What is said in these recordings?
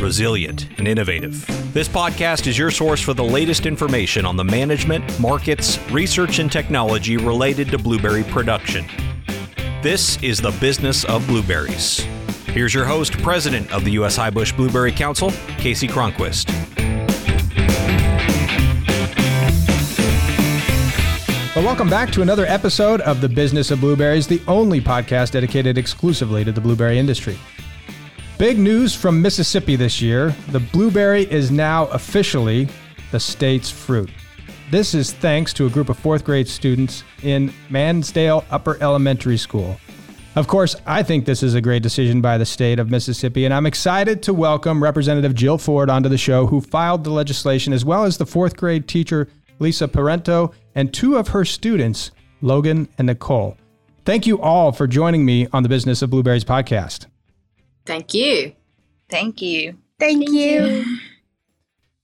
resilient, and innovative. This podcast is your source for the latest information on the management, markets, research, and technology related to blueberry production. This is the business of blueberries. Here's your host, President of the U.S. Highbush Blueberry Council, Kasey Cronquist. Well, welcome back to another episode of The Business of Blueberries, the only podcast dedicated exclusively to the blueberry industry. Big news from Mississippi this year the blueberry is now officially the state's fruit. This is thanks to a group of fourth grade students in Mannsdale Upper Elementary School. Of course, I think this is a great decision by the state of Mississippi, and I'm excited to welcome Representative Jill Ford onto the show, who filed the legislation, as well as the fourth grade teacher Lisa Parenteau, and two of her students, Logan and Nicole. Thank you all for joining me on the Business of Blueberries podcast. Thank you. Thank you. Thank, Thank you. you.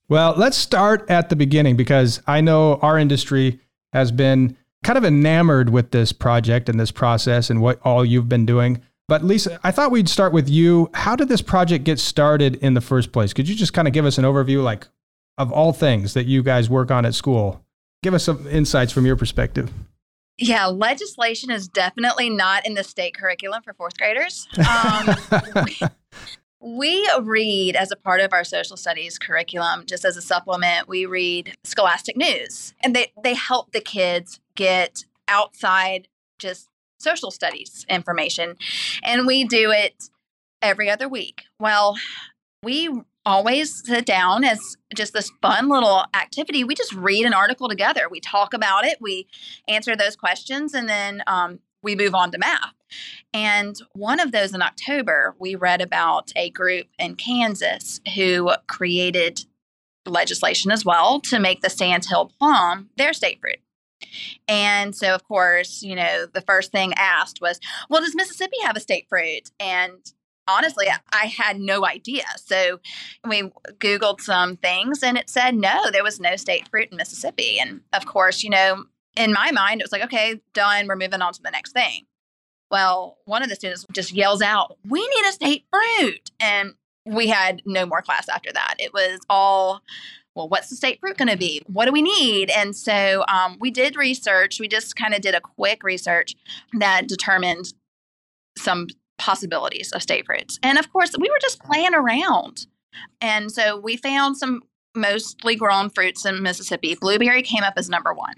Well, let's start at the beginning because I know our industry has been kind of enamored with this project and this process and what all you've been doing. But Lisa, I thought we'd start with you. How did this project get started in the first place? Could you just kind of give us an overview, like of all things that you guys work on at school. Give us some insights from your perspective. Yeah, legislation is definitely not in the state curriculum for fourth graders. Um, we, we read as a part of our social studies curriculum, just as a supplement, we read scholastic news, and they, they help the kids get outside just social studies information. And we do it every other week. Well, we always sit down as just this fun little activity. We just read an article together. We talk about it, we answer those questions, and then um, we move on to math. And one of those in October, we read about a group in Kansas who created legislation as well to make the Sandhill plum their state fruit. And so, of course, you know, the first thing asked was, well, does Mississippi have a state fruit? And honestly, I had no idea. So we Googled some things and it said no, there was no state fruit in Mississippi. And of course, you know, in my mind, it was like, okay, done, we're moving on to the next thing. Well, one of the students just yells out, we need a state fruit. And we had no more class after that. It was all, well, what's the state fruit going to be? What do we need? And so um, we did research. We just kind of did a quick research that determined some possibilities of state fruits. And of course, we were just playing around. And so we found some mostly grown fruits in Mississippi. Blueberry came up as number one.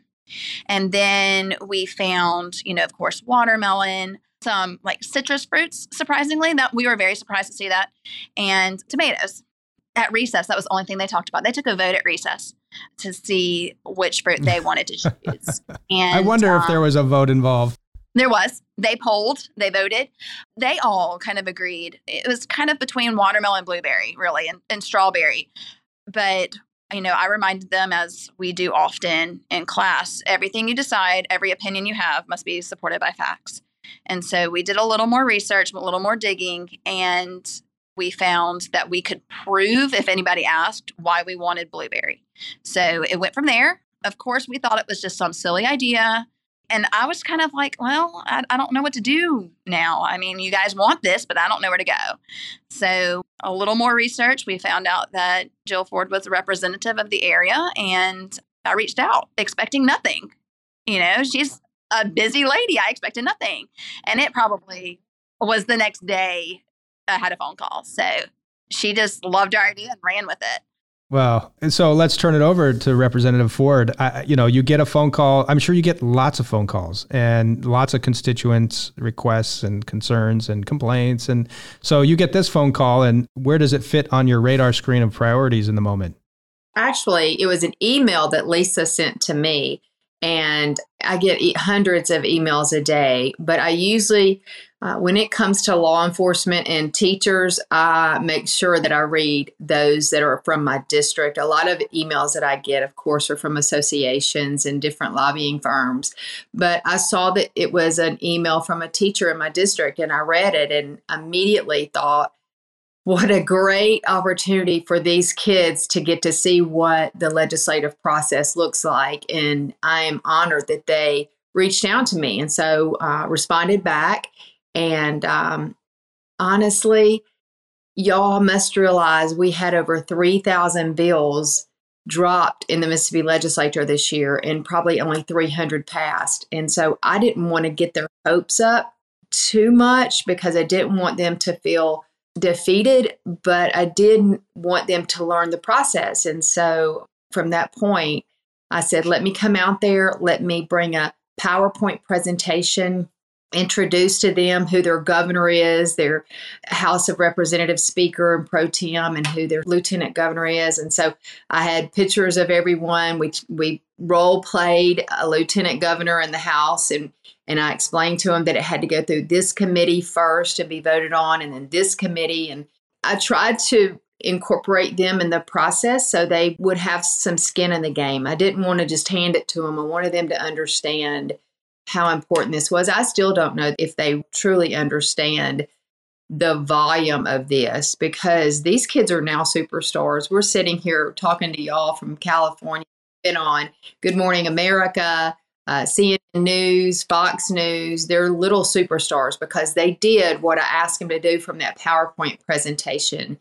And then we found, you know, of course, watermelon, some like citrus fruits, surprisingly, that we were very surprised to see that, and tomatoes. At recess, that was the only thing they talked about. They took a vote at recess to see which fruit they wanted to choose. And I wonder um, if there um, was a vote involved. There was. They polled, they voted. They all kind of agreed. It was kind of between watermelon blueberry, really, and, and strawberry. But, you know, I reminded them, as we do often in class, everything you decide, every opinion you have must be supported by facts. And so we did a little more research, a little more digging, and we found that we could prove, if anybody asked, why we wanted blueberry. So it went from there. Of course, we thought it was just some silly idea and I was kind of like, well, I, I, don't know what to do now. I mean, you guys want this, but I don't know where to go. So, a little more research, we found out that Jill Ford was a representative of the area, and I reached out expecting nothing. You know, she's a busy lady. I expected nothing. And it probably was the next day I had a phone call. So, she just loved our idea and ran with it. Well, and so let's turn it over to Representative Ford. I, you know, you get a phone call. I'm sure you get lots of phone calls and lots of constituents' requests and concerns and complaints. And so you get this phone call, and where does it fit on your radar screen of priorities in the moment? Actually, it was an email that Lisa sent to me. And I get e- hundreds of emails a day. But I usually, uh, when it comes to law enforcement and teachers, I make sure that I read those that are from my district. A lot of emails that I get, of course, are from associations and different lobbying firms. But I saw that it was an email from a teacher in my district, and I read it and immediately thought, what a great opportunity for these kids to get to see what the legislative process looks like. And I am honored that they reached out to me and so uh, responded back. And um, honestly, y'all must realize we had over 3,000 bills dropped in the Mississippi legislature this year and probably only 300 passed. And so I didn't want to get their hopes up too much because I didn't want them to feel defeated, but I did want them to learn the process. And so from that point, I said, let me come out there, let me bring a PowerPoint presentation, introduce to them who their governor is, their House of Representatives speaker and pro tem, and who their lieutenant governor is. And so I had pictures of everyone. We we role played a lieutenant governor in the House and and I explained to him that it had to go through this committee first and be voted on, and then this committee. And I tried to incorporate them in the process so they would have some skin in the game. I didn't want to just hand it to them, I wanted them to understand how important this was. I still don't know if they truly understand the volume of this because these kids are now superstars. We're sitting here talking to y'all from California, been on Good Morning America, uh, CNN News, Fox News, they're little superstars because they did what I asked them to do from that PowerPoint presentation.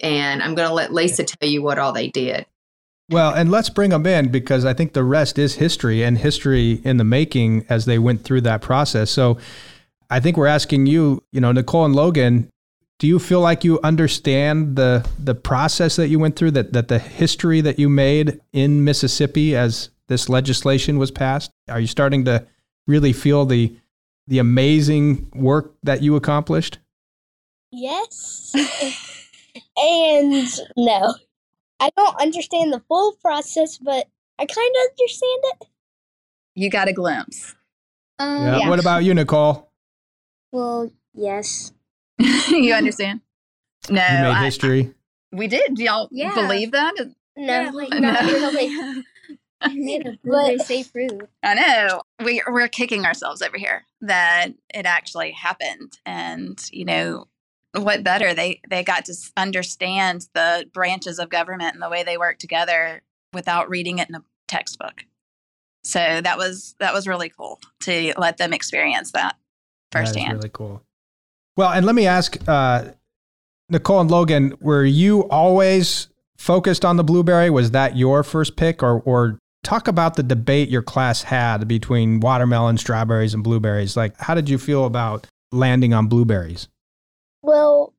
And I'm going to let Lisa tell you what all they did. Well, and let's bring them in because I think the rest is history and history in the making as they went through that process. So I think we're asking you, you know, Nicole and Logan, do you feel like you understand the the process that you went through that that the history that you made in Mississippi as this legislation was passed? Are you starting to really feel the the amazing work that you accomplished? Yes. and no. I don't understand the full process, but I kind of understand it. You got a glimpse. Um, yeah. What about you, Nicole? Well, yes. you understand? No. You made I- history. we did. Do y'all Yeah. believe that? No, like, No. not really. I made a blueberry safe route. I know. We we're kicking ourselves over here that it actually happened, and you know what better they they got to understand the branches of government and the way they work together without reading it in a textbook. So that was that was really cool to let them experience that That is firsthand. really cool. Well, and let me ask uh, Nicole and Logan, were you always focused on the blueberry? Was that your first pick, or or talk about the debate your class had between watermelon, strawberries, and blueberries? Like, how did you feel about landing on blueberries? Well,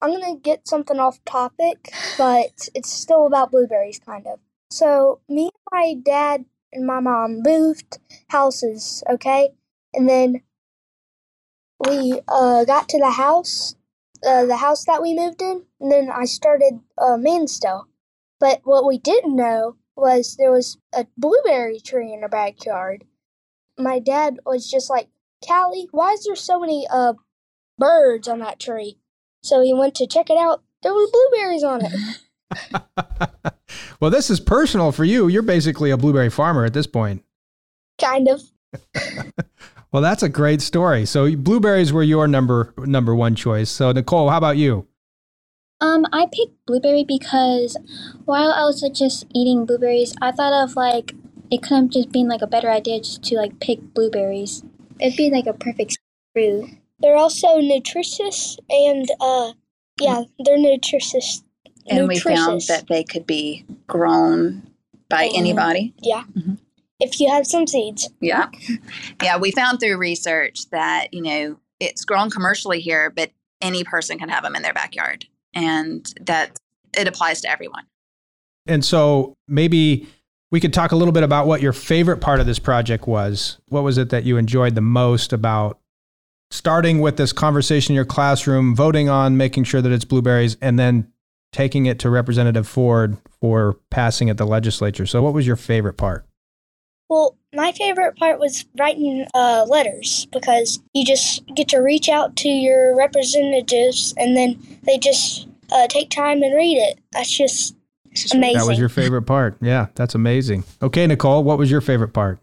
I'm going to get something off topic, but it's still about blueberries, kind of. So, me and my dad and my mom moved houses, okay? And then we uh, got to the house, uh, the house that we moved in, and then I started uh, Manstill. But what we didn't know was there was a blueberry tree in our backyard. My dad was just like, Callie, why is there so many uh, birds on that tree? So he went to check it out. There were blueberries on it. well, this is personal for you. You're basically a blueberry farmer at this point. kind of. Well, that's a great story. So blueberries were your number number one choice. So Nicole, how about you? Um, I picked blueberry because while I was just eating blueberries, I thought of like it could have just been like a better idea just to like pick blueberries. It'd be like a perfect fruit. They're also nutritious and uh yeah, they're nutritious. and we found that they could be grown by Mhm. anybody. if you have some seeds. Yeah. Yeah. We found through research that, you know, it's grown commercially here, but any person can have them in their backyard. And that it applies to everyone. And so maybe we could talk a little bit about what your favorite part of this project was. What was it that you enjoyed the most about starting with this conversation in your classroom, voting on making sure that it's blueberries, and then taking it to Representative Ford for passing at the legislature? So, what was your favorite part? Well, my favorite part was writing uh, letters because you just get to reach out to your representatives and then they just uh, take time and read it. That's just amazing. That was your favorite part. Yeah, that's amazing. Okay, Nicole, what was your favorite part?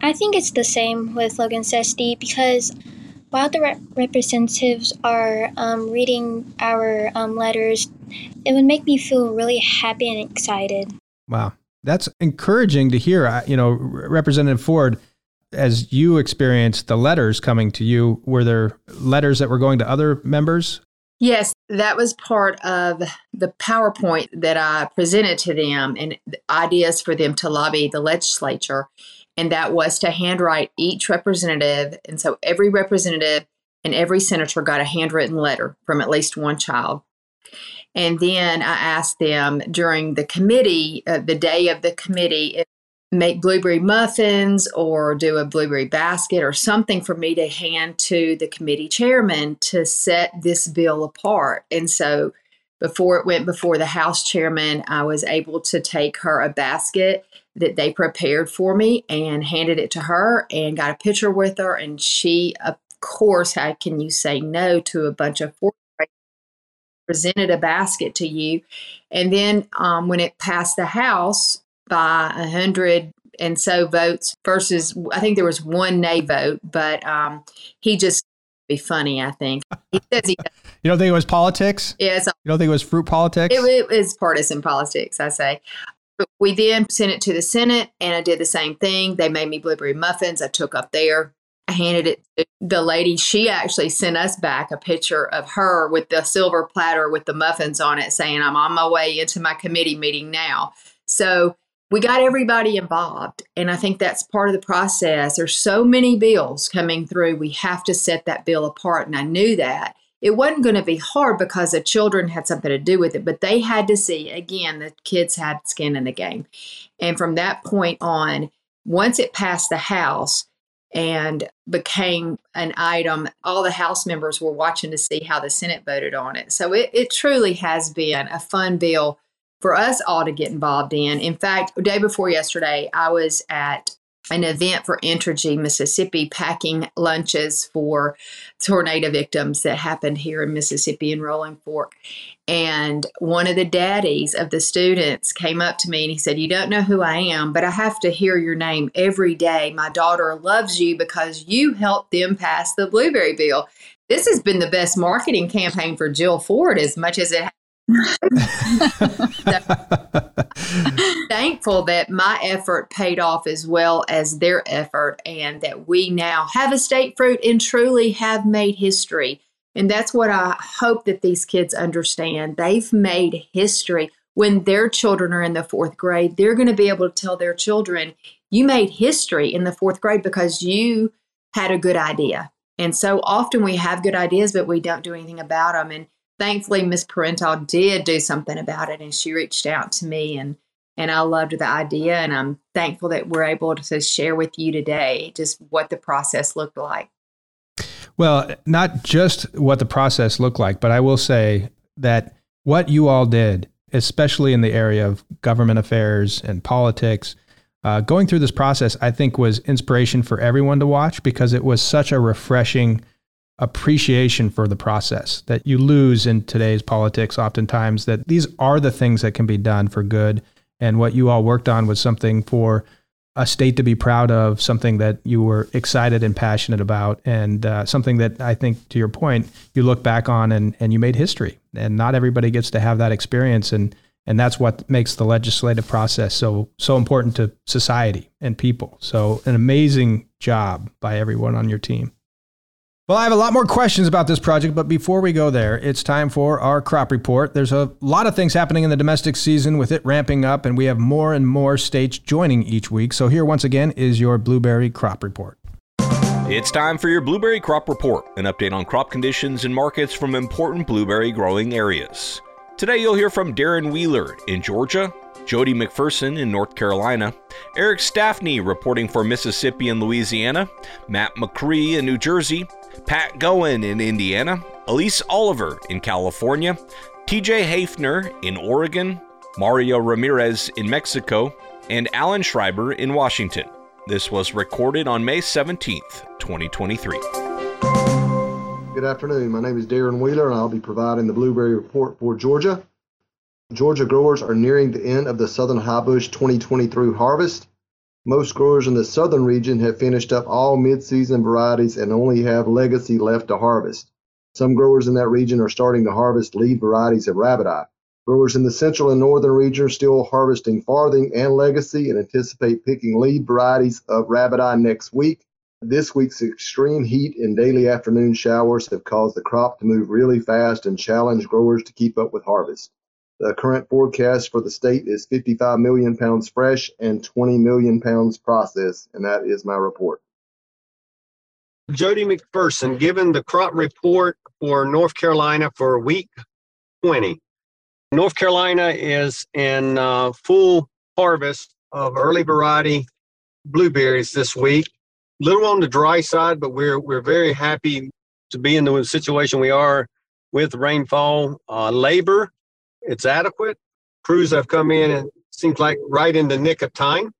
I think it's the same with Logan Sesty because while the rep- representatives are um, reading our um, letters, it would make me feel really happy and excited. Wow, that's encouraging to hear. Uh, you know, Representative Ford, as you experienced the letters coming to you, were there letters that were going to other members? Yes, that was part of the PowerPoint that I presented to them and ideas for them to lobby the legislature. And that was to handwrite each representative. And so every representative and every senator got a handwritten letter from at least one child. And then I asked them during the committee, uh, the day of the committee, if make blueberry muffins or do a blueberry basket or something for me to hand to the committee chairman to set this bill apart. And so before it went before the House chairman, I was able to take her a basket that they prepared for me and handed it to her and got a picture with her. And she, of course, how can you say no to a bunch of? Presented a basket to you. And then um, when it passed the House by a hundred and so votes versus, I think there was one nay vote, but um, he just be funny. I think he says he. You don't think it was politics? Yes, You don't think it was fruit politics? it, was partisan politics, I say. But we then sent it to the Senate, and I did the same thing. They made me blueberry muffins. I took up there. I handed it to the lady. She actually sent us back a picture of her with the silver platter with the muffins on it, saying, I'm on my way into my committee meeting now. So we got everybody involved. And I think that's part of the process. There's so many bills coming through. We have to set that bill apart. And I knew that. It wasn't going to be hard because the children had something to do with it, but they had to see again, the kids had skin in the game. And from that point on, once it passed the House and became an item, all the House members were watching to see how the Senate voted on it. So it, it truly has been a fun bill for us all to get involved in. In fact, day before yesterday, I was at an event for Entergy Mississippi packing lunches for tornado victims that happened here in Mississippi in Rolling Fork. And one of the daddies of the students came up to me and he said, You don't know who I am, but I have to hear your name every day. My daughter loves you because you helped them pass the blueberry bill. This has been the best marketing campaign for Jill Ford as much as it thankful that my effort paid off as well as their effort and that we now have a state fruit and truly have made history. And that's what I hope that these kids understand. They've made history. When their children are in the fourth grade, they're going to be able to tell their children, you made history in the fourth grade because you had a good idea. And so often we have good ideas, but we don't do anything about them. And thankfully, Miss Parenteau did do something about it, and she reached out to me, and and I loved the idea, and I'm thankful that we're able to share with you today just what the process looked like. Well, not just what the process looked like, but I will say that what you all did, especially in the area of government affairs and politics, uh, going through this process, I think was inspiration for everyone to watch because it was such a refreshing appreciation for the process that you lose in today's politics oftentimes that these are the things that can be done for good. And what you all worked on was something for a state to be proud of something that you were excited and passionate about and uh, something that i think to your point you look back on and, and you made history. And not everybody gets to have that experience and and that's what makes the legislative process so so important to society and people. So an amazing job by everyone on your team well, I have a lot more questions about this project, but before we go there, it's time for our crop report. There's a lot of things happening in the domestic season with it ramping up, and we have more and more states joining each week. So, here once again is your blueberry crop report. It's time for your Blueberry Crop Report, an update on crop conditions and markets from important blueberry growing areas. Today you'll hear from Derrin Wheeler in Georgia, Jody McPherson in North Carolina, Eric Stafne reporting for Mississippi and Louisiana, Matt Macrie in New Jersey, Pat Goin in Indiana, Elise Oliver in California, TJ Hafner in Oregon, Mario Ramirez in Mexico, and Alan Schreiber in Washington. This was recorded on May 17th, 2023. Good afternoon. My name is Derrin Wheeler, and I'll be providing the Blueberry Report for Georgia. Georgia growers are nearing the end of the Southern Highbush 2023 harvest. Most growers in the southern region have finished up all mid-season varieties and only have legacy left to harvest. Some growers in that region are starting to harvest lead varieties of rabbit eye. Growers in the central and northern region are still harvesting farthing and legacy and anticipate picking lead varieties of rabbit eye next week. This week's extreme heat and daily afternoon showers have caused the crop to move really fast and challenge growers to keep up with harvest. The current forecast for the state is 55 million pounds fresh and 20 million pounds processed, and that is my report. Jody McPherson, given the crop report for North Carolina for week 20. North Carolina is in uh, full harvest of early variety blueberries this week. A little on the dry side, but we're we're very happy to be in the situation we are with rainfall. Uh, labor it's adequate. Crews have come in and seems like right in the nick of time.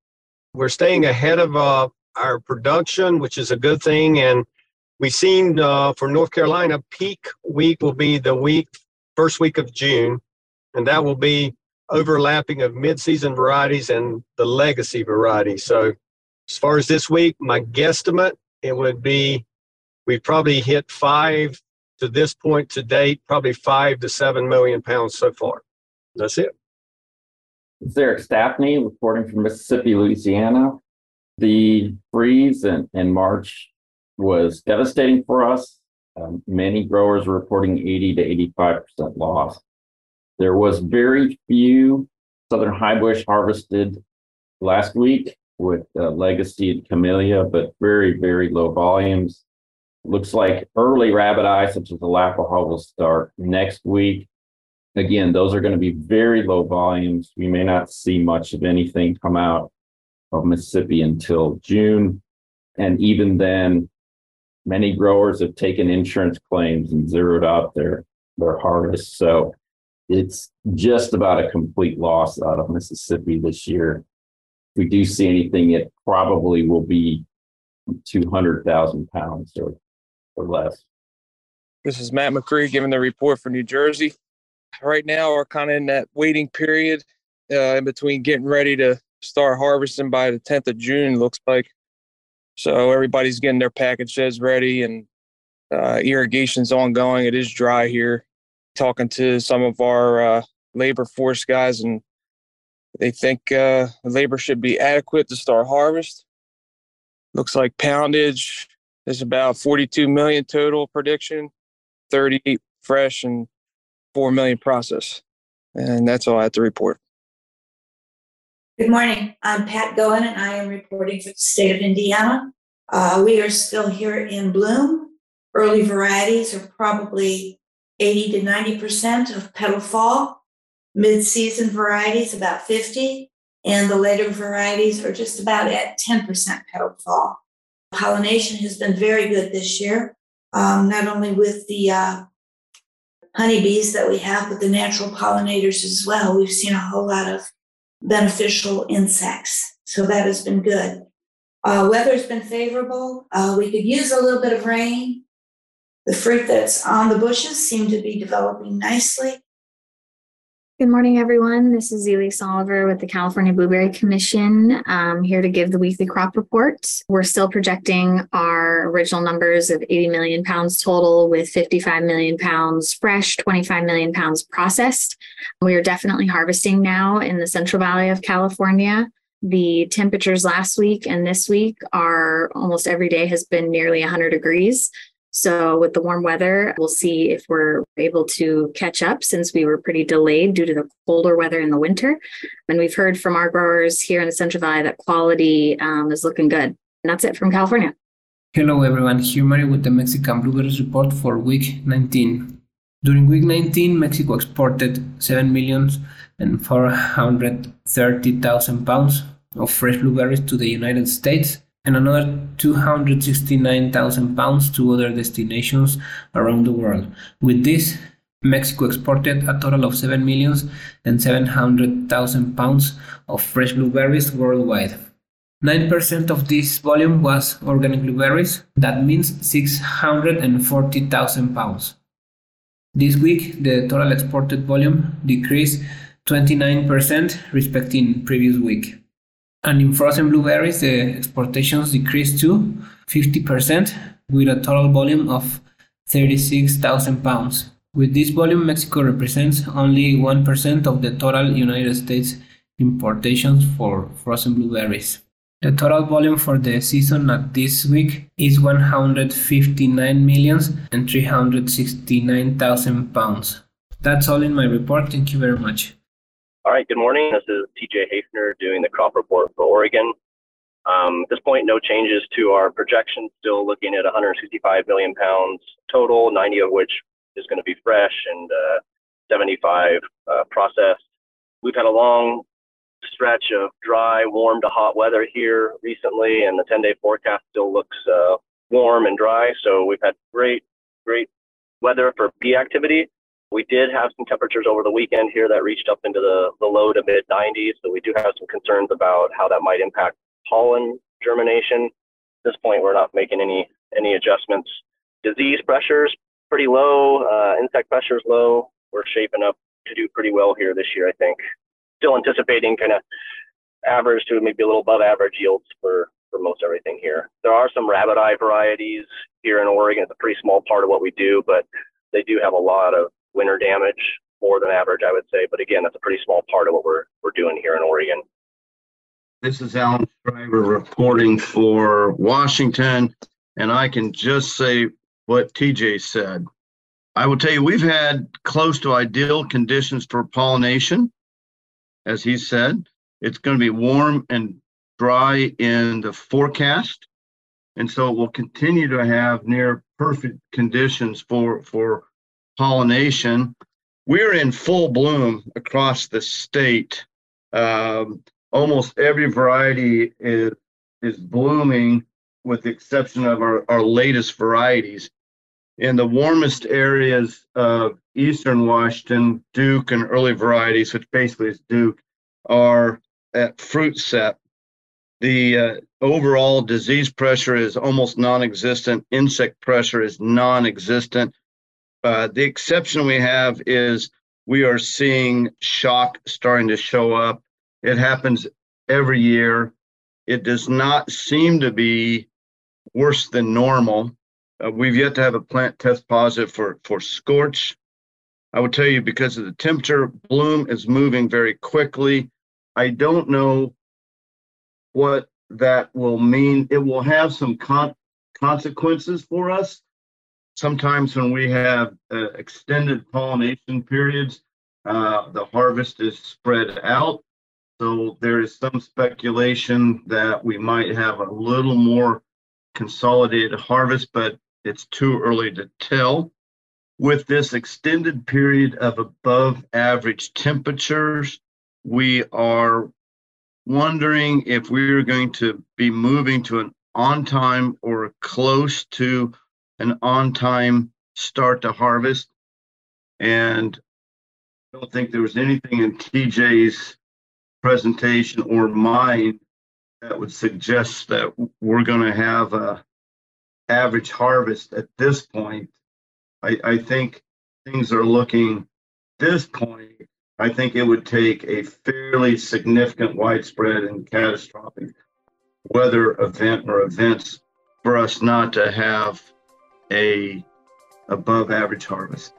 We're staying ahead of uh, our production, which is a good thing. And we've seen uh, for North Carolina, peak week will be the week, first week of June. And that will be overlapping of mid-season varieties and the legacy varieties. So as far as this week, my guesstimate, it would be we probably hit five to this point to date, probably five to seven million pounds so far. That's it. It's Eric Stafne reporting from Mississippi, Louisiana. The freeze in, in March was devastating for us. Um, many growers were reporting 80 to 85% loss. There was very few Southern High Bush harvested last week with uh, Legacy and Camellia, but very, very low volumes. Looks like early rabbit eye, such as the Alapaha, will start next week. Again, those are going to be very low volumes. We may not see much of anything come out of Mississippi until June. And even then, many growers have taken insurance claims and zeroed out their, their harvest. So it's just about a complete loss out of Mississippi this year. If we do see anything, it probably will be 200,000 pounds or or less. This is Matt Macrie giving the report for New Jersey. Right now, we're kind of in that waiting period uh, in between getting ready to start harvesting by the 10th of June, looks like. So everybody's getting their package sheds ready and uh, irrigation's ongoing. It is dry here. Talking to some of our uh, labor force guys, and they think uh, labor should be adequate to start harvest. Looks like poundage there's about 42 million total prediction, 30 fresh and 4 million process. And that's all I have to report. Good morning. I'm Pat Goin, and I am reporting for the state of Indiana. Uh, we are still here in bloom. Early varieties are probably 80 to 90% of petal fall. Mid-season varieties about 50, and the later varieties are just about at 10% petal fall pollination has been very good this year, um, not only with the uh, honeybees that we have, but the natural pollinators as well. We've seen a whole lot of beneficial insects. So that has been good. Uh, weather's been favorable. Uh, we could use a little bit of rain. The fruit that's on the bushes seem to be developing nicely. Good morning, everyone. This is Elise Oliver with the California Blueberry Commission. I'm here to give the weekly crop report. We're still projecting our original numbers of 80 million pounds total with 55 million pounds fresh, 25 million pounds processed. We are definitely harvesting now in the Central Valley of California. The temperatures last week and this week are almost every day has been nearly 100 degrees. So, with the warm weather, we'll see if we're able to catch up since we were pretty delayed due to the colder weather in the winter. And we've heard from our growers here in the Central Valley that quality um, is looking good. And that's it from California. Hello, everyone. Here, Mary with the Mexican Blueberries Report for week 19. During week 19, Mexico exported 7 millions and 430,000 pounds of fresh blueberries to the United States and another 269,000 pounds to other destinations around the world. With this, Mexico exported a total of 7 millions and 700,000 pounds of fresh blueberries worldwide. 9% of this volume was organic blueberries, that means 640,000 pounds. This week, the total exported volume decreased 29% respecting previous week. And in frozen blueberries, the exportations decreased to 50% with a total volume of 36,000 pounds. With this volume, Mexico represents only 1% of the total United States importations for frozen blueberries. The total volume for the season at this week is 159 millions and 369,000 pounds. That's all in my report. Thank you very much. All right, good morning. This is TJ Hafner doing the crop report for Oregon. Um, at this point, no changes to our projections. Still looking at 165 million pounds total, 90 of which is going to be fresh and uh, 75 uh, processed. We've had a long stretch of dry, warm to hot weather here recently, and the 10 day forecast still looks uh, warm and dry. So we've had great, great weather for bee activity. We did have some temperatures over the weekend here that reached up into the, the low to mid 90s. So we do have some concerns about how that might impact pollen germination. At this point, we're not making any any adjustments. Disease pressures pretty low. Uh, insect pressures low. We're shaping up to do pretty well here this year, I think still anticipating kind of average to maybe a little above average yields for for most everything here. There are some rabbit eye varieties here in Oregon. It's a pretty small part of what we do, but they do have a lot of winter damage, more than average, I would say. But again, that's a pretty small part of what we're we're doing here in Oregon. This is Alan Schreiber reporting for Washington, and I can just say what TJ said. I will tell you, we've had close to ideal conditions for pollination as he said. It's going to be warm and dry in the forecast. And so it will continue to have near perfect conditions for, for pollination. We're in full bloom across the state. Um, almost every variety is, is blooming with the exception of our, our latest varieties. In the warmest areas of eastern Washington, Duke and early varieties, which basically is Duke, are at fruit set. The uh, overall disease pressure is almost non existent, insect pressure is non existent. Uh, the exception we have is we are seeing shock starting to show up. It happens every year. It does not seem to be worse than normal. Uh, we've yet to have a plant test positive for, for scorch. I would tell you because of the temperature, bloom is moving very quickly. I don't know what that will mean. It will have some con- consequences for us. Sometimes when we have uh, extended pollination periods, uh, the harvest is spread out. So there is some speculation that we might have a little more consolidated harvest, but it's too early to tell. With this extended period of above average temperatures, we are wondering if we're going to be moving to an on time or close to an on time start to harvest. And I don't think there was anything in TJ's presentation or mine that would suggest that we're going to have a average harvest at this point. I, I think things are looking this point. I think it would take a fairly significant, widespread, and catastrophic weather event or events for us not to have a above average harvest.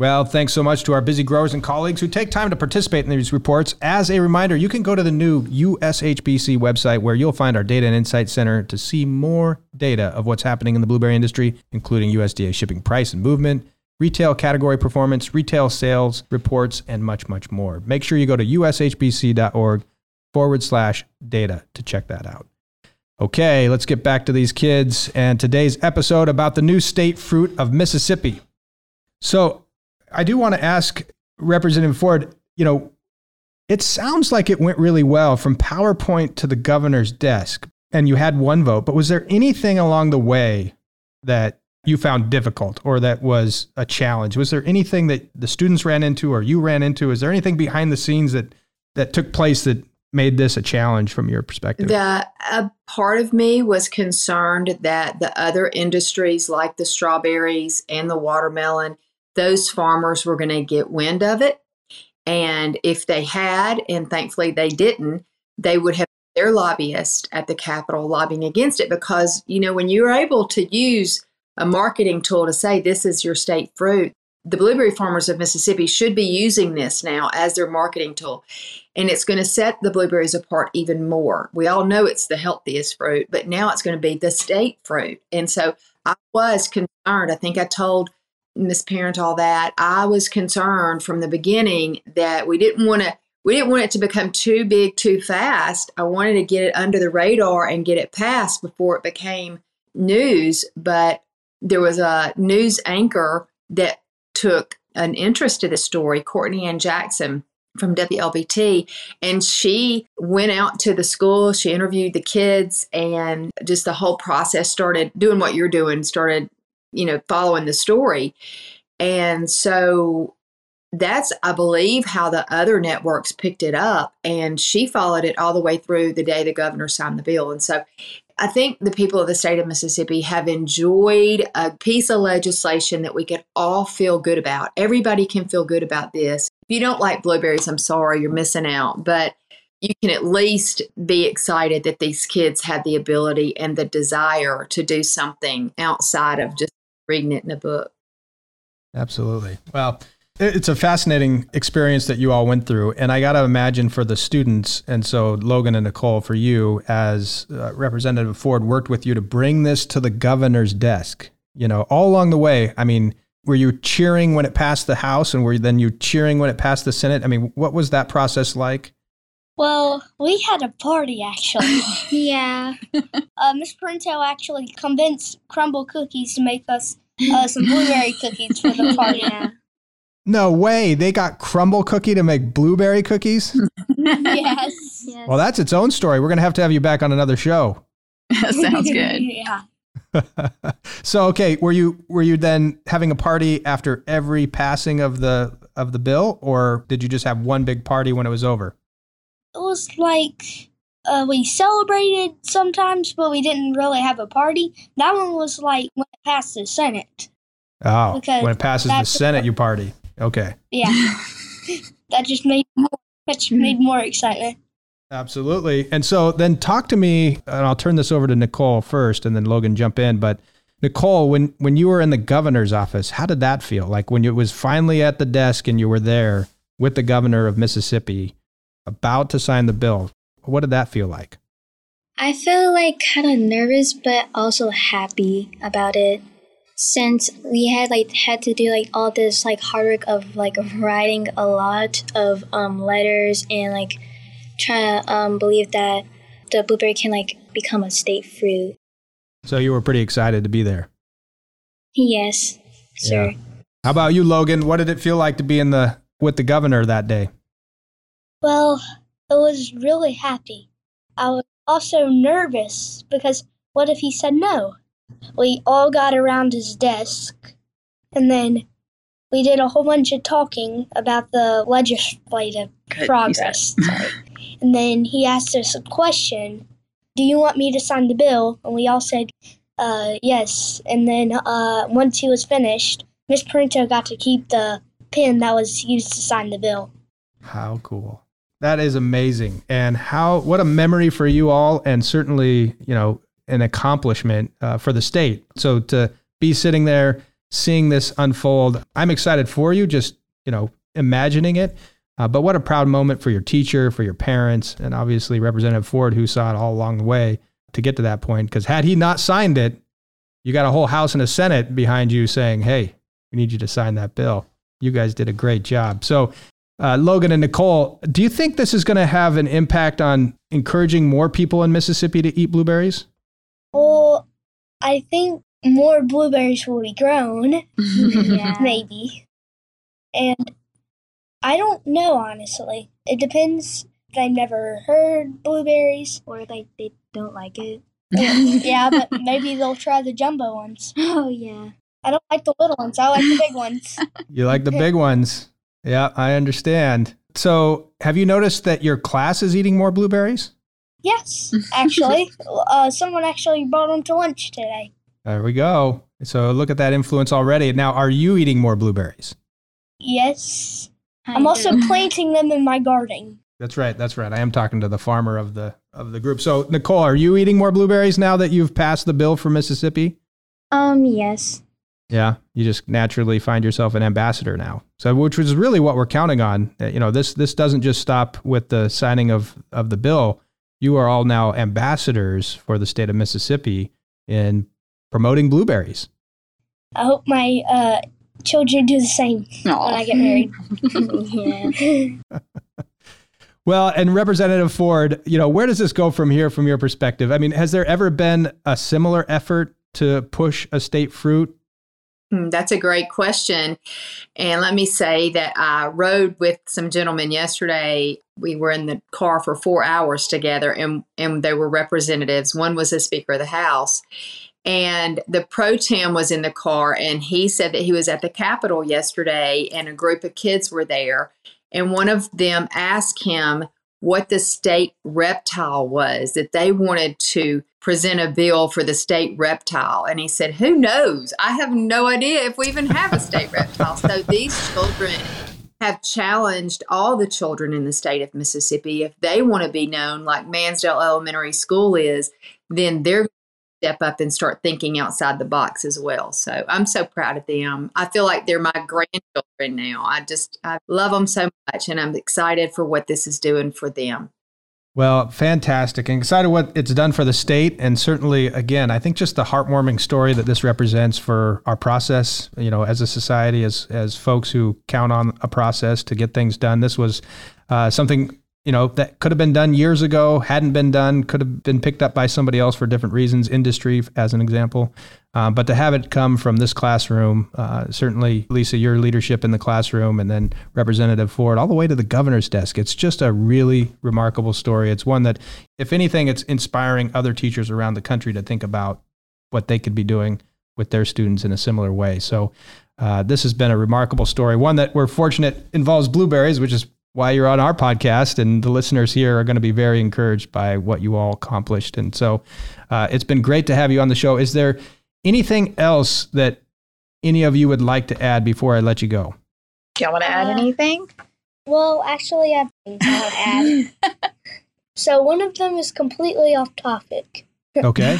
Well, thanks so much to our busy growers and colleagues who take time to participate in these reports. As a reminder, you can go to the new USHBC website where you'll find our Data and Insight Center to see more data of what's happening in the blueberry industry, including USDA shipping price and movement, retail category performance, retail sales reports, and much, much more. Make sure you go to ushbc.org forward slash data to check that out. Okay, let's get back to these kids and today's episode about the new state fruit of Mississippi. So, I do want to ask Representative Ford, you know, it sounds like it went really well from PowerPoint to the governor's desk, and you had one vote, but was there anything along the way that you found difficult or that was a challenge? Was there anything that the students ran into or you ran into? Is there anything behind the scenes that that took place that made this a challenge from your perspective? The a part of me was concerned that the other industries like the strawberries and the watermelon, those farmers were going to get wind of it. And if they had, and thankfully they didn't, they would have their lobbyist at the Capitol lobbying against it because, you know, when you're able to use a marketing tool to say this is your state fruit, the blueberry farmers of Mississippi should be using this now as their marketing tool. And it's going to set the blueberries apart even more. We all know it's the healthiest fruit, but now it's going to be the state fruit. And so I was concerned. I think I told Miss Parent all that. I was concerned from the beginning that we didn't want to we didn't want it to become too big too fast. I wanted to get it under the radar and get it passed before it became news. But there was a news anchor that took an interest to this story, Courtney Ann Jackson from WLBT, and she went out to the school. She interviewed the kids, and just the whole process started doing what you're doing, started, you know, following the story. And so that's, I believe, how the other networks picked it up. And she followed it all the way through the day the governor signed the bill. And so I think the people of the state of Mississippi have enjoyed a piece of legislation that we can all feel good about. Everybody can feel good about this. If you don't like blueberries, I'm sorry, you're missing out. But you can at least be excited that these kids had the ability and the desire to do something outside of just reading it in a book. Absolutely. Well, it's a fascinating experience that you all went through. And I got to imagine for the students, and so Logan and Nicole, for you as uh, Representative Ford worked with you to bring this to the governor's desk, you know, all along the way. I mean, were you cheering when it passed the House and were then you cheering when it passed the Senate? I mean, what was that process like? Well, we had a party actually. Yeah. uh, Miss Printo actually convinced Crumbl Cookies to make us uh, some blueberry cookies for the party. Yeah. No way. They got Crumbl Cookie to make blueberry cookies? yes. Yes. Well, that's its own story. We're going to have to have you back on another show. Sounds good. yeah. so, okay, were you were you then having a party after every passing of the of the bill or did you just have one big party when it was over? It was like uh, we celebrated sometimes, but we didn't really have a party. That one was like when it passed the Senate. Oh, Because when it passes the that's- Senate, you party. Okay. Yeah. that just made more, that just made hmm. more excitement. Absolutely. And so then talk to me, and I'll turn this over to Nicole first and then Logan jump in. But Nicole, when, when you were in the governor's office, how did that feel? Like when it was finally at the desk and you were there with the governor of Mississippi about to sign the bill, what did that feel like? I feel like kind of nervous, but also happy about it. Since we had like had to do like all this like hard work of like writing a lot of um letters and like trying to um believe that the blueberry can like become a state fruit. So you were pretty excited to be there. Yes, sir. Yeah. How about you, Logan? What did it feel like to be in the with the governor that day? Well, it was really happy. I was also nervous because what if he said no? We all got around his desk and then we did a whole bunch of talking about the legislative Good, progress. And then he asked us a question Do you want me to sign the bill? And we all said uh, yes. And then uh, once he was finished, Miss Printo got to keep the pen that was used to sign the bill. How cool. That is amazing. And how what a memory for you all and certainly, you know, an accomplishment uh, for the state. So to be sitting there seeing this unfold, I'm excited for you just, you know, imagining it. Uh, but what a proud moment for your teacher, for your parents, and obviously Representative Ford, who saw it all along the way to get to that point. Because had he not signed it, you got a whole House and a Senate behind you saying, hey, we need you to sign that bill. You guys did a great job. So, uh, Logan and Nicole, do you think this is going to have an impact on encouraging more people in Mississippi to eat blueberries? Well, I think more blueberries will be grown. Yeah. Maybe. And I don't know, honestly. It depends. I've never heard blueberries. Or like they don't like it. yeah, but maybe they'll try the jumbo ones. Oh yeah. I don't like the little ones. I like the big ones. You like the big ones. Yeah, I understand. So, have you noticed that your class is eating more blueberries? Yes, actually, uh, someone actually brought them to lunch today. There we go. So, look at that influence already. Now, are you eating more blueberries? Yes, I I'm also planting them in my garden. That's right. That's right. I am talking to the farmer of the of the group. So, Nicole, are you eating more blueberries now that you've passed the bill for Mississippi? Um. Yes. Yeah, you just naturally find yourself an ambassador now. So, which was really what we're counting on. You know, this this doesn't just stop with the signing of of the bill. You are all now ambassadors for the state of Mississippi in promoting blueberries. I hope my uh, children do the same when I get married. Well, and Representative Ford, you know, where does this go from here from your perspective? I mean, has there ever been a similar effort to push a state fruit? Hmm, That's a great question. And let me say that I rode with some gentlemen yesterday. We were in the car for four hours together, and, and they were representatives. One was a Speaker of the House. And the pro tem was in the car, and he said that he was at the Capitol yesterday, and a group of kids were there. And one of them asked him what the state reptile was, that they wanted to present a bill for the state reptile. And he said, Who knows? I have no idea if we even have a state reptile. So these children have challenged all the children in the state of Mississippi. If they want to be known like Mannsdale Elementary School is, then they're step up and start thinking outside the box as well. So I'm so proud of them. I feel like they're my grandchildren now. I just I love them so much and I'm excited for what this is doing for them. Well, fantastic. And excited what it's done for the state. And certainly, again, I think just the heartwarming story that this represents for our process, you know, as a society, as, as folks who count on a process to get things done. This was uh, something, you know, that could have been done years ago, hadn't been done, could have been picked up by somebody else for different reasons, industry, as an example. Um, but to have it come from this classroom, uh, certainly, Lisa, your leadership in the classroom, and then Representative Ford, all the way to the governor's desk, it's just a really remarkable story. It's one that, if anything, it's inspiring other teachers around the country to think about what they could be doing with their students in a similar way. So, uh, this has been a remarkable story, one that we're fortunate involves blueberries, which is why you're on our podcast. And the listeners here are going to be very encouraged by what you all accomplished. And so, uh, it's been great to have you on the show. Is there anything else that any of you would like to add before I let you go? Do y'all want to add Uh, anything? Well, actually, I have things I want to add. so one of them is completely off topic. Okay.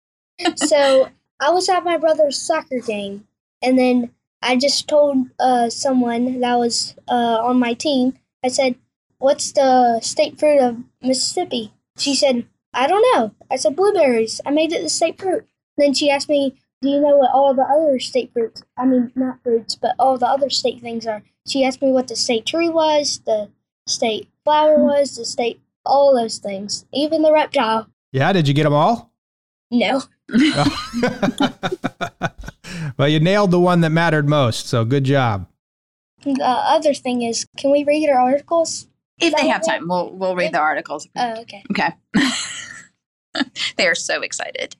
so I was at my brother's soccer game, and then I just told uh, someone that was uh, on my team. I said, "What's the state fruit of Mississippi?" She said, "I don't know." I said, "Blueberries." I made it the state fruit. Then she asked me, "Do you know what all the other state fruits? I mean, not fruits, but all the other state things are?" She asked me what the state tree was, the state flower hmm. was, the state all those things, even the reptile. yeah. Did you get them all? No. well, you nailed the one that mattered most. So good job. The other thing is, can we read our articles? If they have time, we'll we'll read the articles. Oh, okay. Okay. they are so excited.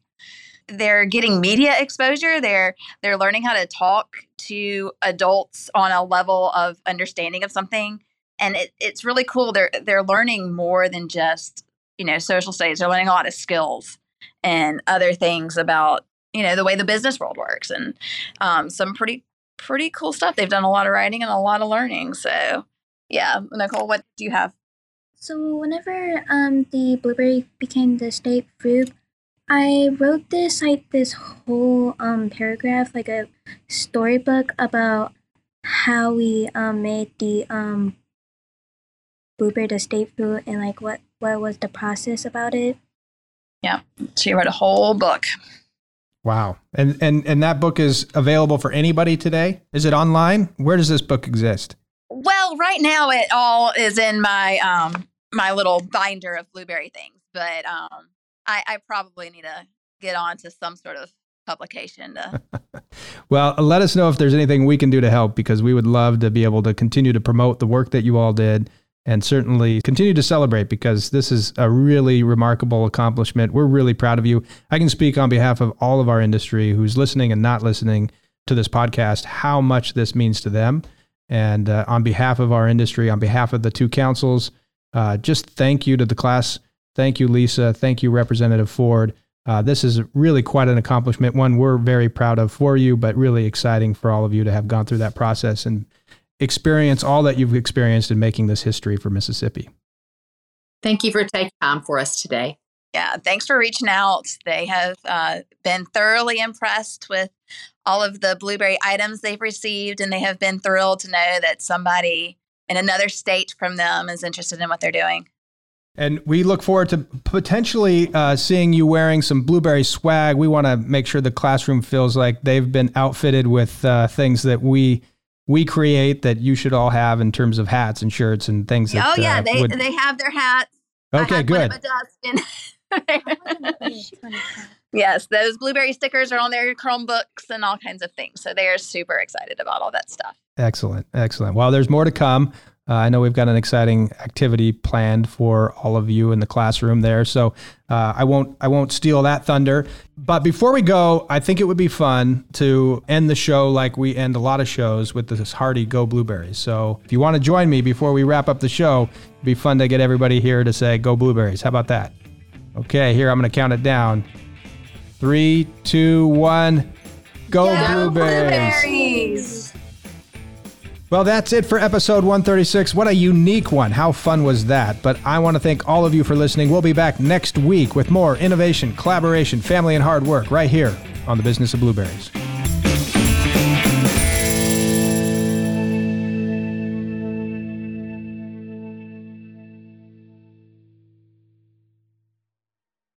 They're getting media exposure. They're they're learning how to talk to adults on a level of understanding of something, and it, it's really cool. They're they're learning more than just you know social studies. They're learning a lot of skills and other things about you know the way the business world works and um, some pretty pretty cool stuff. They've done a lot of writing and a lot of learning. So yeah, Nicole, what do you have? So whenever um the blueberry became the state fruit, I wrote this like this whole um paragraph, like a storybook about how we um made the um blueberry the state fruit and like what what was the process about it. Yeah, she wrote a whole book. Wow. And and and that book is available for anybody today. Is it online? Where does this book exist? Well, right now it all is in my um my little binder of blueberry things, but um I, I probably need to get on to some sort of publication to Well, let us know if there's anything we can do to help because we would love to be able to continue to promote the work that you all did and certainly continue to celebrate because this is a really remarkable accomplishment. We're really proud of you. I can speak on behalf of all of our industry who's listening and not listening to this podcast how much this means to them. And uh, on behalf of our industry, on behalf of the two councils, uh, just thank you to the class. Thank you, Lisa. Thank you, Representative Ford. Uh, this is really quite an accomplishment, one we're very proud of for you, but really exciting for all of you to have gone through that process and experience all that you've experienced in making this history for Mississippi. Thank you for taking time for us today. Yeah, thanks for reaching out. They have uh, been thoroughly impressed with all of the blueberry items they've received, and they have been thrilled to know that somebody in another state from them is interested in what they're doing. And we look forward to potentially uh, seeing you wearing some blueberry swag. We want to make sure the classroom feels like they've been outfitted with uh, things that we we create that you should all have in terms of hats and shirts and things. That, oh yeah, uh, they would... they have their hats. Okay, good. yes, those blueberry stickers are on their Chromebooks and all kinds of things. So they are super excited about all that stuff. Excellent, excellent. Well, there's more to come. Uh, I know we've got an exciting activity planned for all of you in the classroom there, so uh, I won't I won't steal that thunder. But before we go, I think it would be fun to end the show like we end a lot of shows with this hearty "Go Blueberries." So if you want to join me before we wrap up the show, it'd be fun to get everybody here to say "Go Blueberries." How about that? Okay, here I'm going to count it down. Three, two, one. Go, Go blueberries. blueberries. Well, that's it for episode 136. What a unique one. How fun was that? But I want to thank all of you for listening. We'll be back next week with more innovation, collaboration, family, and hard work right here on the Business of Blueberries.